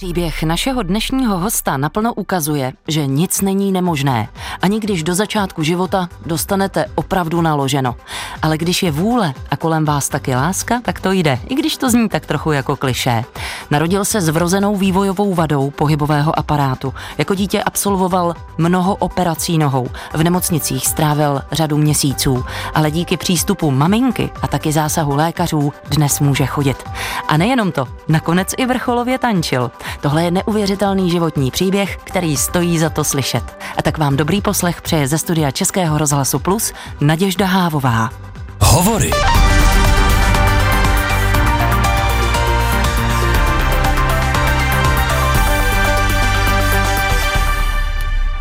Příběh našeho dnešního hosta naplno ukazuje, že nic není nemožné. Ani když do začátku života dostanete opravdu naloženo. Ale když je vůle a kolem vás taky láska, tak to jde, i když to zní tak trochu jako klišé. Narodil se s vrozenou vývojovou vadou pohybového aparátu. Jako dítě absolvoval mnoho operací nohou. V nemocnicích strávil řadu měsíců, ale díky přístupu maminky a taky zásahu lékařů dnes může chodit. A nejenom to, nakonec i vrcholově tančil. Tohle je neuvěřitelný životní příběh, který stojí za to slyšet. A tak vám dobrý poslech přeje ze studia Českého rozhlasu Plus Naděžda Hávová. Hovory.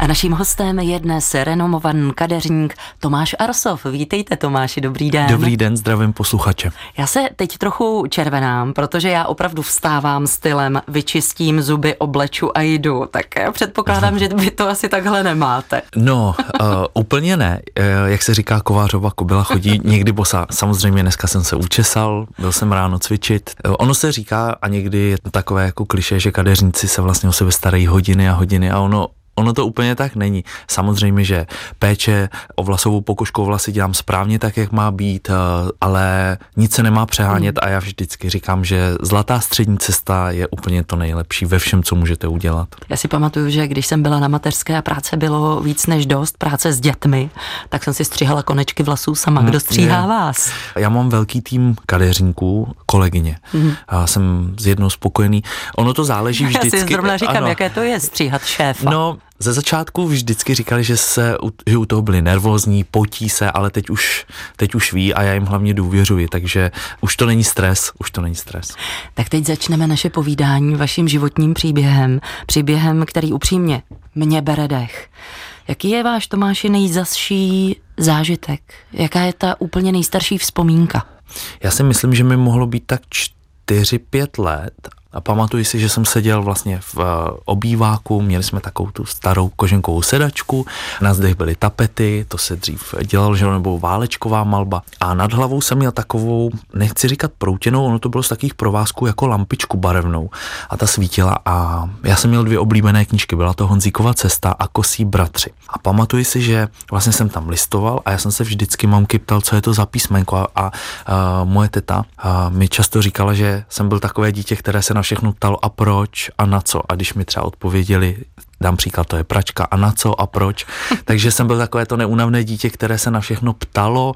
Naším hostem je dnes renomovaný kadeřník Tomáš Arsov. Vítejte Tomáši, dobrý den. Dobrý den, zdravím posluchače. Já se teď trochu červenám, protože já opravdu vstávám stylem, vyčistím zuby, obleču a jdu. Tak já předpokládám, že vy to asi takhle nemáte. No, uh, úplně ne. Uh, jak se říká, kovářova kobila chodí někdy bosa. Samozřejmě dneska jsem se učesal, byl jsem ráno cvičit. Uh, ono se říká a někdy je takové jako kliše, že kadeřníci se vlastně o sebe starají hodiny a hodiny a ono Ono to úplně tak není. Samozřejmě, že péče o vlasovou pokožku vlasy dělám správně tak, jak má být, eh, ale nic se nemá přehánět mm. a já vždycky říkám, že zlatá střední cesta je úplně to nejlepší ve všem, co můžete udělat. Já si pamatuju, že když jsem byla na mateřské a práce bylo víc než dost, práce s dětmi, tak jsem si stříhala konečky vlasů sama. Kdo stříhá je. vás? Já mám velký tým kadeřníků, kolegyně. Mm. A jsem z jednou spokojený. Ono to záleží vždycky. Já si zrovna říkám, ano. jaké to je stříhat šéfa. No, ze začátku vždycky říkali, že, se, že u toho byli nervózní, potí se, ale teď už, teď už ví a já jim hlavně důvěřuji, takže už to není stres, už to není stres. Tak teď začneme naše povídání vaším životním příběhem, příběhem, který upřímně mě bere dech. Jaký je váš Tomáši nejzasší zážitek? Jaká je ta úplně nejstarší vzpomínka? Já si myslím, že mi mohlo být tak 4-5 let a pamatuji si, že jsem seděl vlastně v eh, obýváku, měli jsme takovou tu starou koženkovou sedačku, na zdech byly tapety, to se dřív dělalo, že nebo válečková malba. A nad hlavou jsem měl takovou, nechci říkat proutěnou, ono to bylo z takových provázků jako lampičku barevnou. A ta svítila a já jsem měl dvě oblíbené knížky, byla to Honzíkova cesta a Kosí bratři. A pamatuji si, že vlastně jsem tam listoval a já jsem se vždycky mamky ptal, co je to za písmenko a, a, a moje teta a mi často říkala, že jsem byl takové dítě, které se na všechno ptalo a proč a na co. A když mi třeba odpověděli, dám příklad, to je pračka a na co a proč. Takže jsem byl takové to neúnavné dítě, které se na všechno ptalo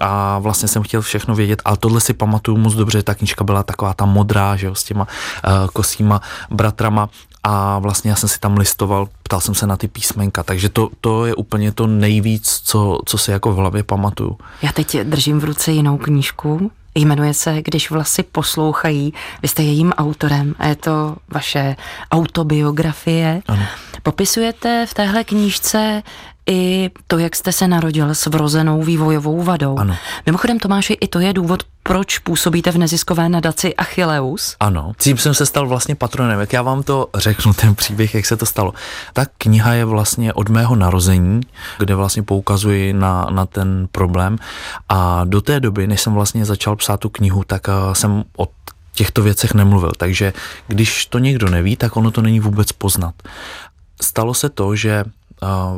a vlastně jsem chtěl všechno vědět, ale tohle si pamatuju moc dobře, ta knižka byla taková ta modrá, že jo, s těma uh, kosíma bratrama a vlastně já jsem si tam listoval, ptal jsem se na ty písmenka, takže to, to je úplně to nejvíc, co, co si jako v hlavě pamatuju. Já teď držím v ruce jinou knížku, Jmenuje se Když vlasy poslouchají. Vy jste jejím autorem a je to vaše autobiografie. Ano. Popisujete v téhle knížce i to, jak jste se narodil s vrozenou vývojovou vadou. Ano. Mimochodem, Tomáši, i to je důvod, proč působíte v neziskové nadaci Achilleus. Ano, tím jsem se stal vlastně patronem. Jak já vám to řeknu, ten příběh, jak se to stalo. Ta kniha je vlastně od mého narození, kde vlastně poukazuji na, na ten problém. A do té doby, než jsem vlastně začal psát tu knihu, tak uh, jsem od těchto věcech nemluvil. Takže když to někdo neví, tak ono to není vůbec poznat. Stalo se to, že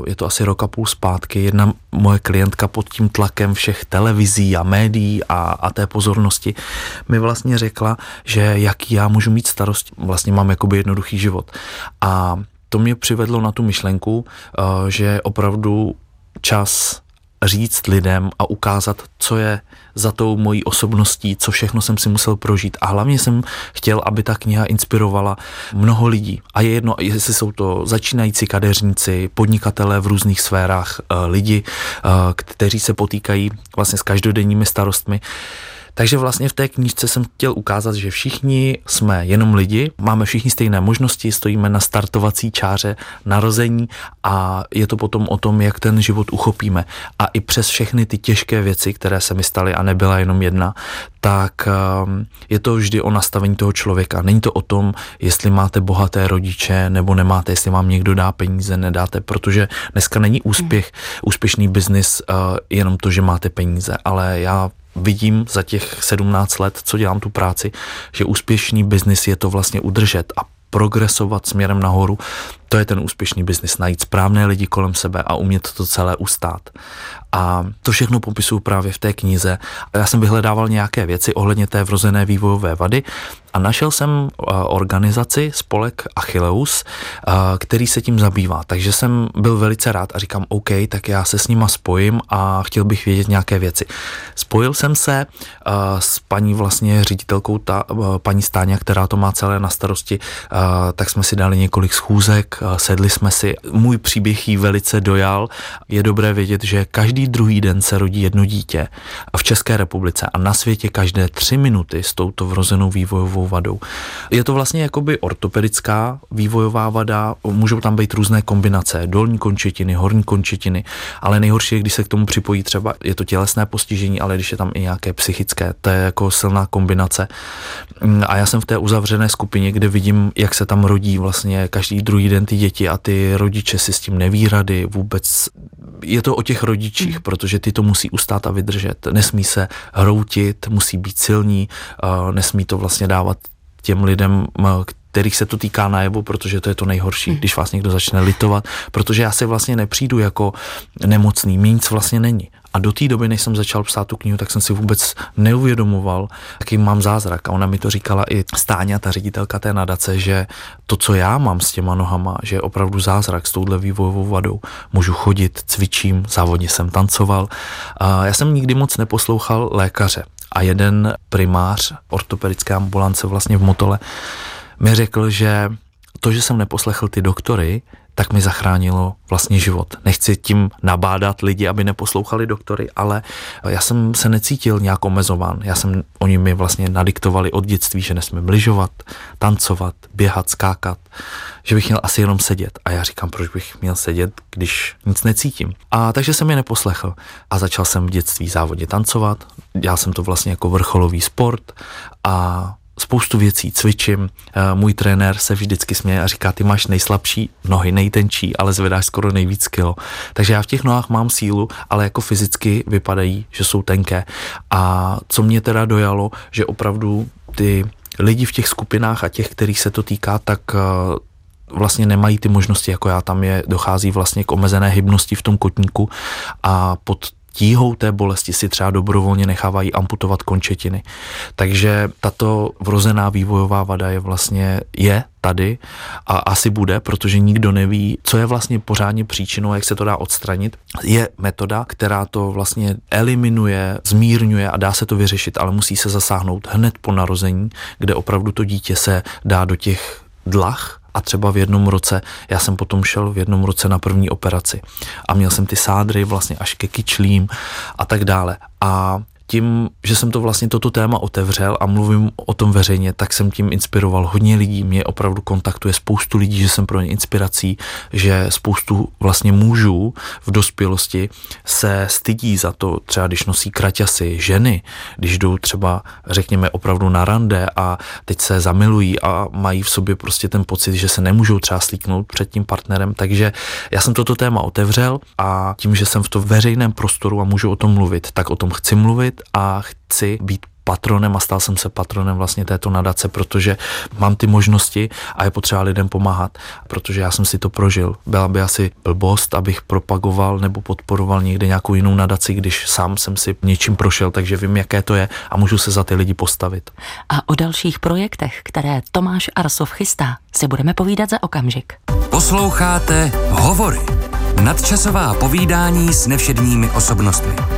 je to asi rok a půl zpátky, jedna moje klientka pod tím tlakem všech televizí a médií a, a té pozornosti mi vlastně řekla, že jaký já můžu mít starost, vlastně mám jakoby jednoduchý život. A to mě přivedlo na tu myšlenku, že opravdu čas říct lidem a ukázat, co je za tou mojí osobností, co všechno jsem si musel prožít. A hlavně jsem chtěl, aby ta kniha inspirovala mnoho lidí. A je jedno, jestli jsou to začínající kadeřníci, podnikatelé v různých sférách, eh, lidi, eh, kteří se potýkají vlastně s každodenními starostmi. Takže vlastně v té knížce jsem chtěl ukázat, že všichni jsme jenom lidi, máme všichni stejné možnosti, stojíme na startovací čáře narození a je to potom o tom, jak ten život uchopíme. A i přes všechny ty těžké věci, které se mi staly a nebyla jenom jedna, tak um, je to vždy o nastavení toho člověka. Není to o tom, jestli máte bohaté rodiče nebo nemáte, jestli vám někdo dá peníze, nedáte, protože dneska není úspěch, úspěšný biznis uh, jenom to, že máte peníze, ale já vidím za těch 17 let, co dělám tu práci, že úspěšný biznis je to vlastně udržet a progresovat směrem nahoru, to je ten úspěšný biznis, najít správné lidi kolem sebe a umět to celé ustát. A to všechno popisuju právě v té knize. Já jsem vyhledával nějaké věci ohledně té vrozené vývojové vady a našel jsem eh, organizaci, spolek Achilleus, eh, který se tím zabývá. Takže jsem byl velice rád a říkám, OK, tak já se s nima spojím a chtěl bych vědět nějaké věci. Spojil jsem se eh, s paní vlastně ředitelkou, ta, paní Stáňa, která to má celé na starosti, tak jsme si dali několik schůzek, sedli jsme si. Můj příběh jí velice dojal. Je dobré vědět, že každý druhý den se rodí jedno dítě v České republice a na světě každé tři minuty s touto vrozenou vývojovou vadou. Je to vlastně jakoby ortopedická vývojová vada, můžou tam být různé kombinace, dolní končetiny, horní končetiny, ale nejhorší je, když se k tomu připojí třeba, je to tělesné postižení, ale když je tam i nějaké psychické, to je jako silná kombinace. A já jsem v té uzavřené skupině, kde vidím, jak se tam rodí vlastně každý druhý den ty děti a ty rodiče si s tím neví rady, vůbec je to o těch rodičích, mm. protože ty to musí ustát a vydržet. Nesmí se hroutit, musí být silní, nesmí to vlastně dávat těm lidem, kterých se to týká najevo, protože to je to nejhorší, mm. když vás někdo začne litovat, protože já si vlastně nepřijdu jako nemocný, mít nic vlastně není. A do té doby, než jsem začal psát tu knihu, tak jsem si vůbec neuvědomoval, jaký mám zázrak. A ona mi to říkala i Stáňa, ta ředitelka té nadace, že to, co já mám s těma nohama, že je opravdu zázrak s touhle vývojovou vadou. Můžu chodit, cvičím, závodně jsem tancoval. A já jsem nikdy moc neposlouchal lékaře. A jeden primář ortopedické ambulance vlastně v Motole mi řekl, že to, že jsem neposlechl ty doktory, tak mi zachránilo vlastně život. Nechci tím nabádat lidi, aby neposlouchali doktory, ale já jsem se necítil nějak omezován. Já jsem, oni mi vlastně nadiktovali od dětství, že nesmím lyžovat, tancovat, běhat, skákat, že bych měl asi jenom sedět. A já říkám, proč bych měl sedět, když nic necítím. A takže jsem je neposlechl a začal jsem v dětství závodě tancovat. Já jsem to vlastně jako vrcholový sport a spoustu věcí cvičím. Eh, můj trenér se vždycky směje a říká, ty máš nejslabší nohy, nejtenčí, ale zvedáš skoro nejvíc kilo. Takže já v těch nohách mám sílu, ale jako fyzicky vypadají, že jsou tenké. A co mě teda dojalo, že opravdu ty lidi v těch skupinách a těch, kterých se to týká, tak eh, vlastně nemají ty možnosti, jako já, tam je, dochází vlastně k omezené hybnosti v tom kotníku a pod tíhou té bolesti si třeba dobrovolně nechávají amputovat končetiny. Takže tato vrozená vývojová vada je vlastně je tady a asi bude, protože nikdo neví, co je vlastně pořádně příčinou, jak se to dá odstranit. Je metoda, která to vlastně eliminuje, zmírňuje a dá se to vyřešit, ale musí se zasáhnout hned po narození, kde opravdu to dítě se dá do těch dlach a třeba v jednom roce, já jsem potom šel v jednom roce na první operaci a měl jsem ty sádry vlastně až ke kyčlím a tak dále. A tím, že jsem to vlastně toto téma otevřel a mluvím o tom veřejně, tak jsem tím inspiroval hodně lidí. Mě opravdu kontaktuje spoustu lidí, že jsem pro ně inspirací, že spoustu vlastně mužů v dospělosti se stydí za to, třeba když nosí kraťasy, ženy, když jdou třeba, řekněme, opravdu na rande a teď se zamilují a mají v sobě prostě ten pocit, že se nemůžou třeba slíknout před tím partnerem. Takže já jsem toto téma otevřel a tím, že jsem v to veřejném prostoru a můžu o tom mluvit, tak o tom chci mluvit a chci být patronem a stal jsem se patronem vlastně této nadace, protože mám ty možnosti a je potřeba lidem pomáhat, protože já jsem si to prožil. Byla by asi blbost, abych propagoval nebo podporoval někde nějakou jinou nadaci, když sám jsem si něčím prošel, takže vím, jaké to je a můžu se za ty lidi postavit. A o dalších projektech, které Tomáš Arsov chystá, si budeme povídat za okamžik. Posloucháte Hovory. Nadčasová povídání s nevšedními osobnostmi.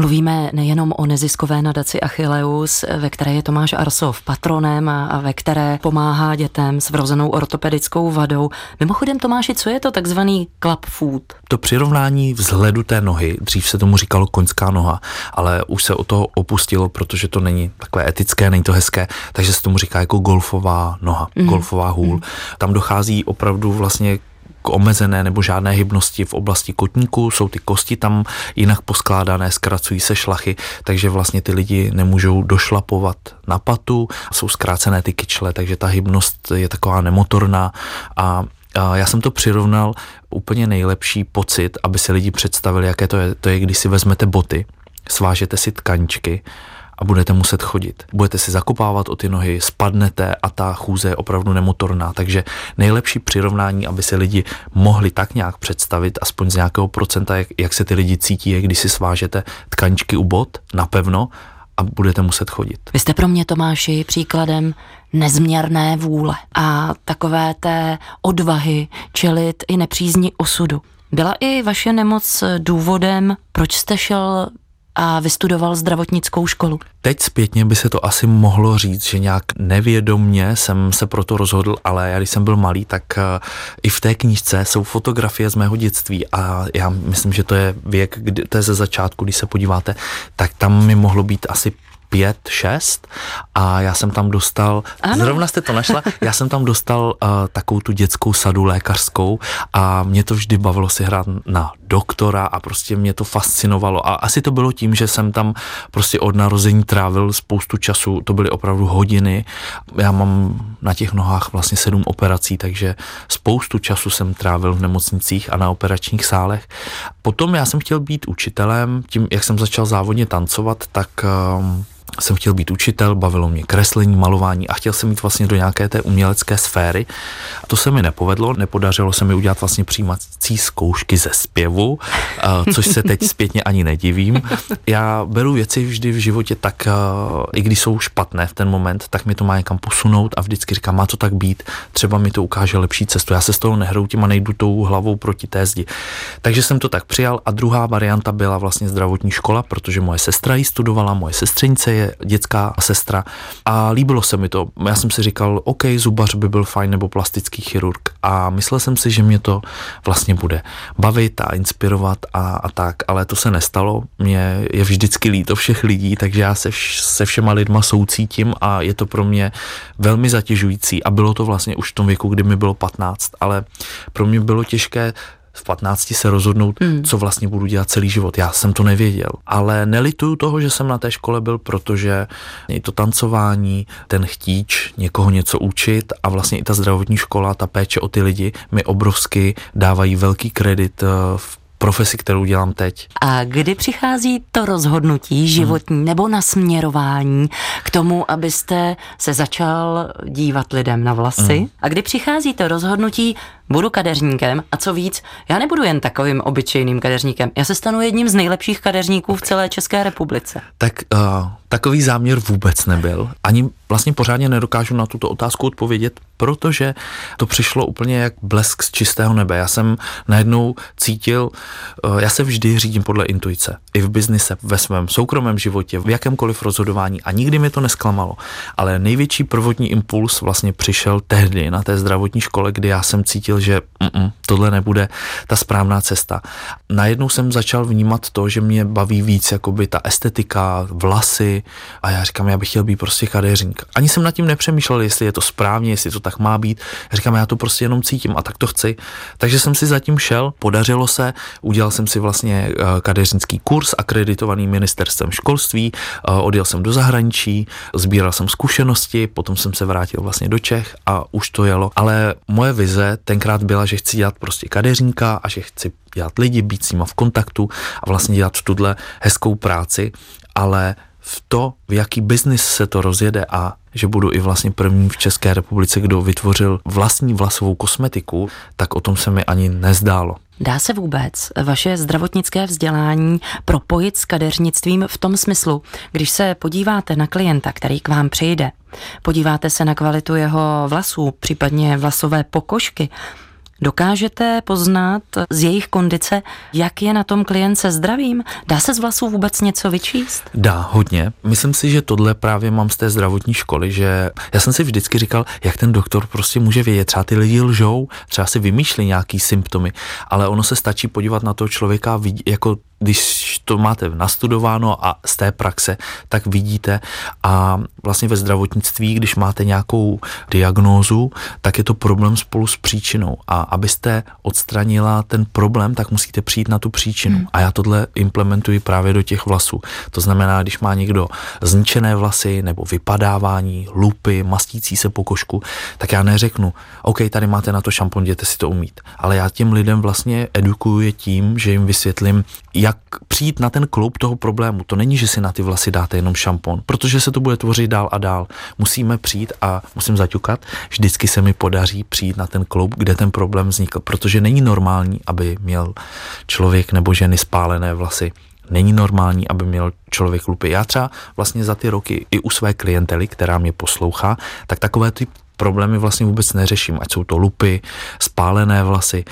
Mluvíme nejenom o neziskové nadaci Achilleus, ve které je Tomáš Arsov patronem a ve které pomáhá dětem s vrozenou ortopedickou vadou. Mimochodem Tomáši, co je to takzvaný club food? To přirovnání vzhledu té nohy, dřív se tomu říkalo koňská noha, ale už se o toho opustilo, protože to není takové etické, není to hezké, takže se tomu říká jako golfová noha, mm. golfová hůl. Mm. Tam dochází opravdu vlastně k omezené nebo žádné hybnosti v oblasti kotníku, jsou ty kosti tam jinak poskládané, zkracují se šlachy, takže vlastně ty lidi nemůžou došlapovat na patu, jsou zkrácené ty kyčle, takže ta hybnost je taková nemotorná a Já jsem to přirovnal úplně nejlepší pocit, aby si lidi představili, jaké to je. To je, když si vezmete boty, svážete si tkaňčky a budete muset chodit. Budete si zakopávat o ty nohy, spadnete a ta chůze je opravdu nemotorná. Takže nejlepší přirovnání, aby se lidi mohli tak nějak představit, aspoň z nějakého procenta, jak, jak se ty lidi cítí, je, když si svážete tkaňčky u bot napevno a budete muset chodit. Vy jste pro mě, Tomáši, příkladem nezměrné vůle a takové té odvahy čelit i nepřízní osudu. Byla i vaše nemoc důvodem, proč jste šel a vystudoval zdravotnickou školu. Teď zpětně by se to asi mohlo říct, že nějak nevědomně jsem se proto rozhodl, ale já když jsem byl malý, tak eh, i v té knížce jsou fotografie z mého dětství a já myslím, že to je věk, kdy, to je ze začátku, když se podíváte, tak tam mi mohlo být asi pět, šest a já jsem tam dostal, ano. zrovna jste to našla, já jsem tam dostal uh, takovou tu dětskou sadu lékařskou a mě to vždy bavilo si hrát na doktora a prostě mě to fascinovalo a asi to bylo tím, že jsem tam prostě od narození trávil spoustu času, to byly opravdu hodiny, já mám na těch nohách vlastně sedm operací, takže spoustu času jsem trávil v nemocnicích a na operačních sálech. Potom já jsem chtěl být učitelem, tím, jak jsem začal závodně tancovat, tak um, jsem chtěl být učitel, bavilo mě kreslení, malování a chtěl jsem mít vlastně do nějaké té umělecké sféry. A to se mi nepovedlo, nepodařilo se mi udělat vlastně přijímací zkoušky ze zpěvu, což se teď zpětně ani nedivím. Já beru věci vždy v životě tak, i když jsou špatné v ten moment, tak mi to má někam posunout a vždycky říkám, má to tak být, třeba mi to ukáže lepší cestu. Já se z toho nehroutím a nejdu tou hlavou proti té zdi. Takže jsem to tak přijal a druhá varianta byla vlastně zdravotní škola, protože moje sestra ji studovala, moje sestřenice je dětská sestra a líbilo se mi to. Já jsem si říkal, OK, zubař by byl fajn nebo plastický chirurg a myslel jsem si, že mě to vlastně bude bavit a inspirovat a, a tak, ale to se nestalo. Mě je vždycky líto všech lidí, takže já se, vš, se všema lidma soucítím a je to pro mě velmi zatěžující a bylo to vlastně už v tom věku, kdy mi bylo 15, ale pro mě bylo těžké v 15 se rozhodnout, hmm. co vlastně budu dělat celý život. Já jsem to nevěděl. Ale nelituju toho, že jsem na té škole byl, protože i to tancování, ten chtíč někoho něco učit a vlastně i ta zdravotní škola, ta péče o ty lidi mi obrovsky dávají velký kredit eh, v profesi, kterou dělám teď. A kdy přichází to rozhodnutí životní hmm. nebo nasměrování k tomu, abyste se začal dívat lidem na vlasy? Hmm. A kdy přichází to rozhodnutí, budu kadeřníkem a co víc, já nebudu jen takovým obyčejným kadeřníkem, já se stanu jedním z nejlepších kadeřníků v celé České republice. Tak uh, takový záměr vůbec nebyl. Ani vlastně pořádně nedokážu na tuto otázku odpovědět, protože to přišlo úplně jak blesk z čistého nebe. Já jsem najednou cítil, uh, já se vždy řídím podle intuice. I v biznise, ve svém soukromém životě, v jakémkoliv rozhodování a nikdy mi to nesklamalo. Ale největší prvotní impuls vlastně přišel tehdy na té zdravotní škole, kdy já jsem cítil, že mm, tohle nebude ta správná cesta. Najednou jsem začal vnímat to, že mě baví víc jakoby ta estetika, vlasy a já říkám, já bych chtěl být prostě kadeřník. Ani jsem nad tím nepřemýšlel, jestli je to správně, jestli to tak má být. Já říkám, já to prostě jenom cítím a tak to chci. Takže jsem si zatím šel, podařilo se, udělal jsem si vlastně eh, kadeřnický kurz akreditovaný ministerstvem školství, eh, odjel jsem do zahraničí, sbíral jsem zkušenosti, potom jsem se vrátil vlastně do Čech a už to jelo. Ale moje vize tenkrát tenkrát byla, že chci dělat prostě kadeřníka a že chci dělat lidi, být s nima v kontaktu a vlastně dělat tuhle hezkou práci, ale v to, v jaký biznis se to rozjede a že budu i vlastně první v České republice, kdo vytvořil vlastní vlasovou kosmetiku, tak o tom se mi ani nezdálo. Dá se vůbec vaše zdravotnické vzdělání propojit s kadeřnictvím v tom smyslu, když se podíváte na klienta, který k vám přijde, podíváte se na kvalitu jeho vlasů, případně vlasové pokožky, Dokážete poznat z jejich kondice, jak je na tom klient se zdravím? Dá se z vlasů vůbec něco vyčíst? Dá, hodně. Myslím si, že tohle právě mám z té zdravotní školy, že já jsem si vždycky říkal, jak ten doktor prostě může vědět, třeba ty lidi lžou, třeba si vymýšlí nějaký symptomy, ale ono se stačí podívat na toho člověka jako když to máte nastudováno a z té praxe, tak vidíte a vlastně ve zdravotnictví, když máte nějakou diagnózu, tak je to problém spolu s příčinou a abyste odstranila ten problém, tak musíte přijít na tu příčinu hmm. a já tohle implementuji právě do těch vlasů. To znamená, když má někdo zničené vlasy nebo vypadávání, lupy, mastící se pokožku, tak já neřeknu, OK, tady máte na to šampon, jděte si to umít. Ale já těm lidem vlastně edukuju tím, že jim vysvětlím, jak přijít na ten klub toho problému. To není, že si na ty vlasy dáte jenom šampon, protože se to bude tvořit dál a dál. Musíme přijít a musím zaťukat, vždycky se mi podaří přijít na ten klub, kde ten problém vznikl, protože není normální, aby měl člověk nebo ženy spálené vlasy. Není normální, aby měl člověk lupy. Já třeba vlastně za ty roky i u své klientely, která mě poslouchá, tak takové ty problémy vlastně vůbec neřeším, ať jsou to lupy, spálené vlasy,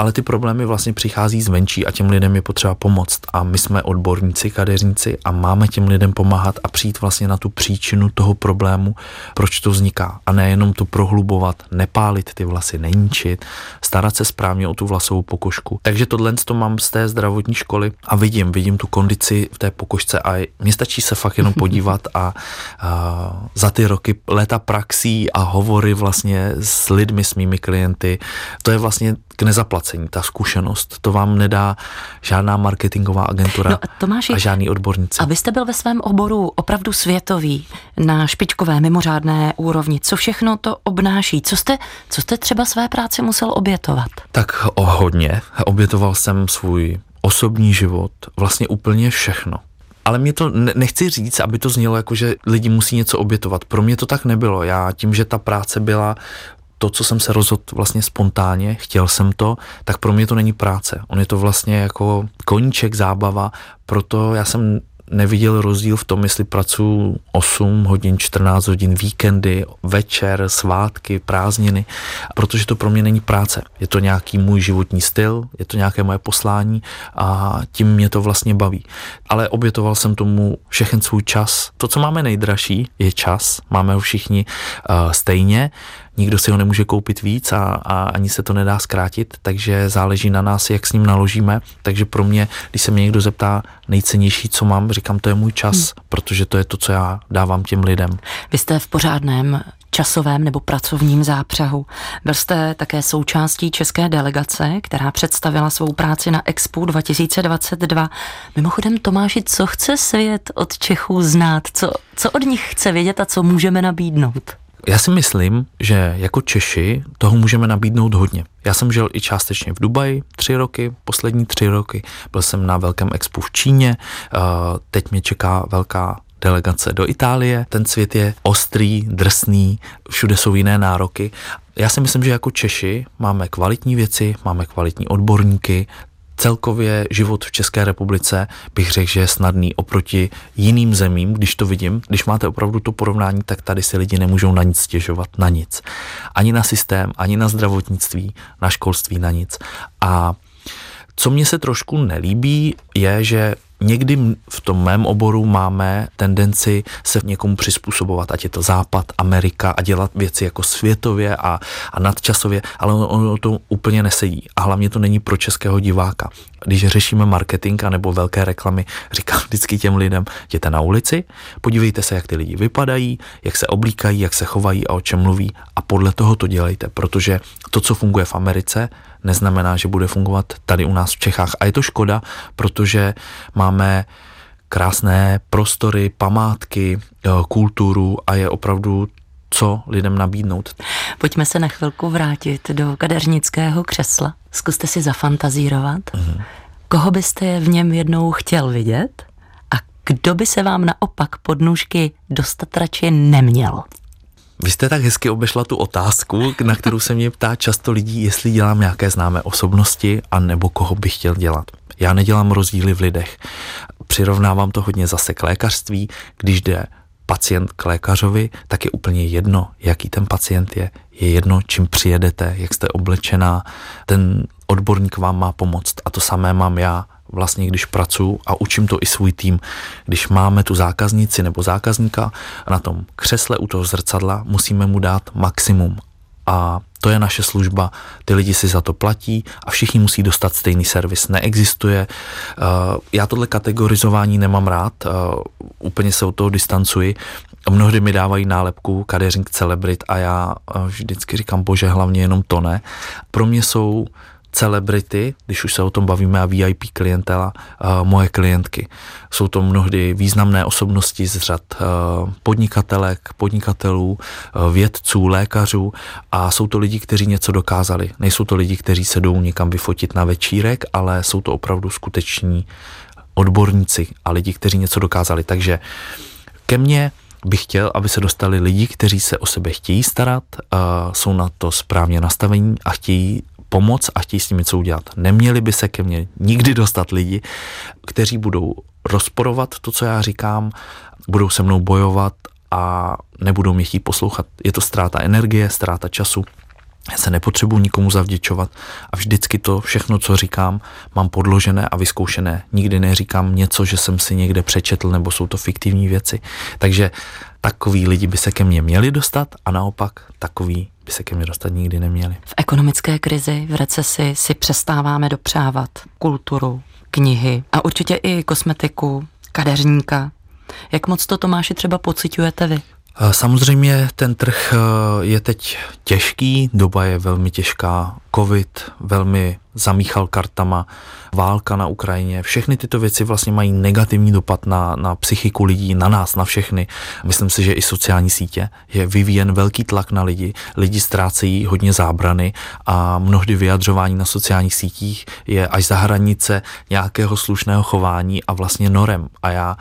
ale ty problémy vlastně přichází zvenčí a těm lidem je potřeba pomoct. A my jsme odborníci, kadeřníci a máme těm lidem pomáhat a přijít vlastně na tu příčinu toho problému, proč to vzniká. A nejenom to prohlubovat, nepálit ty vlasy, neníčit, starat se správně o tu vlasovou pokožku. Takže tohle to mám z té zdravotní školy a vidím, vidím tu kondici v té pokožce a mě stačí se fakt jenom podívat a, a za ty roky léta praxí a hovory vlastně s lidmi, s mými klienty, to je vlastně k nezaplacení, ta zkušenost. To vám nedá žádná marketingová agentura no, Tomáši, a žádný odborníci. A vy jste byl ve svém oboru opravdu světový, na špičkové, mimořádné úrovni. Co všechno to obnáší? Co jste, co jste třeba své práci musel obětovat? Tak o hodně. Obětoval jsem svůj osobní život, vlastně úplně všechno. Ale mě to nechci říct, aby to znělo jako, že lidi musí něco obětovat. Pro mě to tak nebylo. Já tím, že ta práce byla to, co jsem se rozhodl vlastně spontánně, chtěl jsem to, tak pro mě to není práce. On je to vlastně jako koníček, zábava, proto já jsem neviděl rozdíl v tom, jestli pracuji 8 hodin, 14 hodin, víkendy, večer, svátky, prázdniny, protože to pro mě není práce. Je to nějaký můj životní styl, je to nějaké moje poslání a tím mě to vlastně baví. Ale obětoval jsem tomu všechen svůj čas. To, co máme nejdražší, je čas. Máme ho všichni uh, stejně nikdo si ho nemůže koupit víc a, a ani se to nedá zkrátit, takže záleží na nás, jak s ním naložíme. Takže pro mě, když se mě někdo zeptá nejcennější, co mám, říkám, to je můj čas, hmm. protože to je to, co já dávám těm lidem. Vy jste v pořádném časovém nebo pracovním zápřahu. Byl jste také součástí české delegace, která představila svou práci na Expo 2022. Mimochodem, Tomáši, co chce svět od Čechů znát? Co, co od nich chce vědět a co můžeme nabídnout? Já si myslím, že jako Češi toho můžeme nabídnout hodně. Já jsem žil i částečně v Dubaji tři roky, poslední tři roky. Byl jsem na velkém expu v Číně, teď mě čeká velká delegace do Itálie. Ten svět je ostrý, drsný, všude jsou jiné nároky. Já si myslím, že jako Češi máme kvalitní věci, máme kvalitní odborníky, celkově život v České republice bych řekl, že je snadný oproti jiným zemím, když to vidím. Když máte opravdu to porovnání, tak tady si lidi nemůžou na nic stěžovat, na nic. Ani na systém, ani na zdravotnictví, na školství, na nic. A co mně se trošku nelíbí, je, že někdy v tom mém oboru máme tendenci se někomu přizpůsobovat, ať je to Západ, Amerika a dělat věci jako světově a, a nadčasově, ale ono, ono to úplně nesedí. A hlavně to není pro českého diváka. Když řešíme marketing a nebo velké reklamy, říkám vždycky těm lidem, jděte na ulici, podívejte se, jak ty lidi vypadají, jak se oblíkají, jak se chovají a o čem mluví a podle toho to dělejte, protože to, co funguje v Americe, neznamená, že bude fungovat tady u nás v Čechách. A je to škoda, protože máme krásné prostory, památky, eh, kulturu a je opravdu co lidem nabídnout. Pojďme se na chvilku vrátit do kadeřnického křesla. Zkuste si zafantazírovat. Uh-huh. Koho byste v něm jednou chtěl vidět a kdo by se vám naopak pod nůžky dostat radši neměl? Vy jste tak hezky obešla tu otázku, na kterou se mě ptá často lidí, jestli dělám nějaké známé osobnosti a nebo koho bych chtěl dělat. Já nedělám rozdíly v lidech. Přirovnávám to hodně zase k lékařství. Když jde pacient k lékařovi, tak je úplně jedno, jaký ten pacient je. Je jedno, čím přijedete, jak jste oblečená. Ten odborník vám má pomoct. A to samé mám já vlastně, když pracuji a učím to i svůj tým. Když máme tu zákaznici nebo zákazníka na tom křesle u toho zrcadla, musíme mu dát maximum. A To je naše služba, ty lidi si za to platí a všichni musí dostat stejný servis. Neexistuje. Uh, já tohle kategorizování nemám rád, uh, úplně se od toho distancuji. Mnohdy mi dávají nálepku kadeřník celebrit a já uh, vždycky říkám, bože, hlavně jenom to ne. Pro mě jsou celebrity, když už se o tom bavíme a VIP klientela, moje klientky. Jsou to mnohdy významné osobnosti z řad podnikatelek, podnikatelů, vědců, lékařů a jsou to lidi, kteří něco dokázali. Nejsou to lidi, kteří se jdou někam vyfotit na večírek, ale jsou to opravdu skuteční odborníci a lidi, kteří něco dokázali. Takže ke mně bych chtěl, aby se dostali lidi, kteří se o sebe chtějí starat, jsou na to správně nastavení a chtějí pomoc a chtějí s tím něco udělat. Neměli by se ke mně nikdy dostat lidi, kteří budou rozporovat to, co já říkám, budou se mnou bojovat a nebudou mě chtít poslouchat. Je to ztráta energie, ztráta času. Já se nepotřebuji nikomu zavděčovat a vždycky to všechno, co říkám, mám podložené a vyzkoušené. Nikdy neříkám něco, že jsem si někde přečetl nebo jsou to fiktivní věci. Takže takový lidi by se ke mně měli dostat a naopak takový by se ke mně dostat nikdy neměli. V ekonomické krizi, v recesi si přestáváme dopřávat kulturu, knihy a určitě i kosmetiku, kadeřníka. Jak moc to Tomáši třeba pociťujete vy? Samozřejmě ten trh eh, je teď těžký, doba je velmi těžká, covid velmi zamíchal kartama, válka na Ukrajině, všechny tyto věci vlastně mají negativní dopad na, na psychiku lidí, na nás, na všechny. Myslím si, že i sociální sítě je vyvíjen velký tlak na lidi, lidi ztrácejí hodně zábrany a mnohdy vyjadřování na sociálních sítích je až za hranice nějakého slušného chování a vlastně norem. A já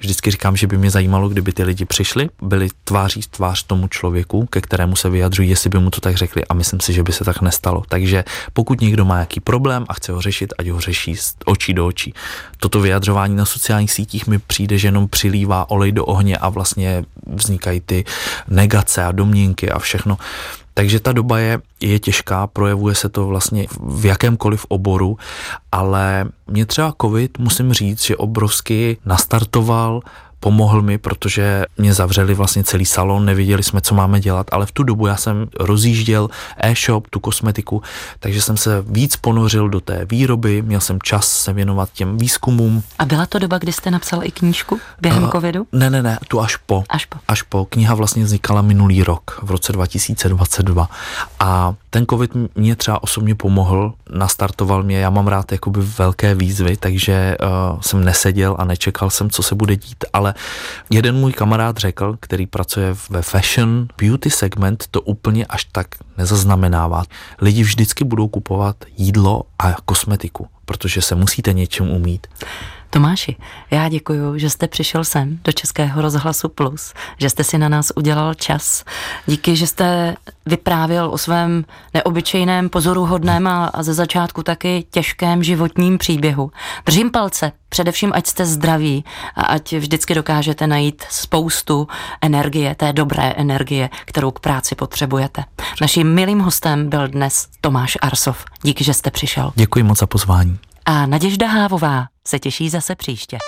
Vždycky říkám, že by mě zajímalo, kdyby ty lidi přišli, byli tváří tvář tomu člověku, ke kterému se vyjadřují, jestli by mu to tak řekli a myslím si, že by se tak nestalo. Takže pokud někdo má nějaký problém a chce ho řešit, ať ho řeší z očí do očí. Toto vyjadřování na sociálních sítích mi přijde, že jenom přilívá olej do ohně a vlastně vznikají ty negace a domněnky a všechno. Takže ta doba je, je těžká, projevuje se to vlastně v jakémkoliv oboru, ale mě třeba covid, musím říct, že obrovsky nastartoval pomohl mi, protože mě zavřeli vlastně celý salon, nevěděli jsme, co máme dělat, ale v tu dobu já jsem rozjížděl e-shop, tu kosmetiku, takže jsem se víc ponořil do té výroby, měl jsem čas se věnovat těm výzkumům. A byla to doba, kdy jste napsal i knížku během uh, covidu? Ne, ne, ne, tu až po. Až po. Až po. Kniha vlastně vznikala minulý rok, v roce 2022. A ten covid mě třeba osobně pomohl, nastartoval mě, já mám rád jakoby velké výzvy, takže uh, jsem neseděl a nečekal jsem, co se bude dít, ale jeden můj kamarád řekl, který pracuje ve fashion beauty segment, to úplně až tak nezaznamenává. Lidi vždycky budou kupovat jídlo a kosmetiku, protože se musíte něčem umít. Tomáši, já děkuji, že jste přišel sem do Českého rozhlasu Plus, že jste si na nás udělal čas. Díky, že jste vyprávěl o svém neobyčejném, pozoruhodném a, a ze začátku taky těžkém životním příběhu. Držím palce, především ať jste zdraví a ať vždycky dokážete najít spoustu energie, té dobré energie, kterou k práci potřebujete. Naším milým hostem byl dnes Tomáš Arsov. Díky, že jste přišel. Děkuji moc za pozvání. A Naděžda Hávová se těší zase příště.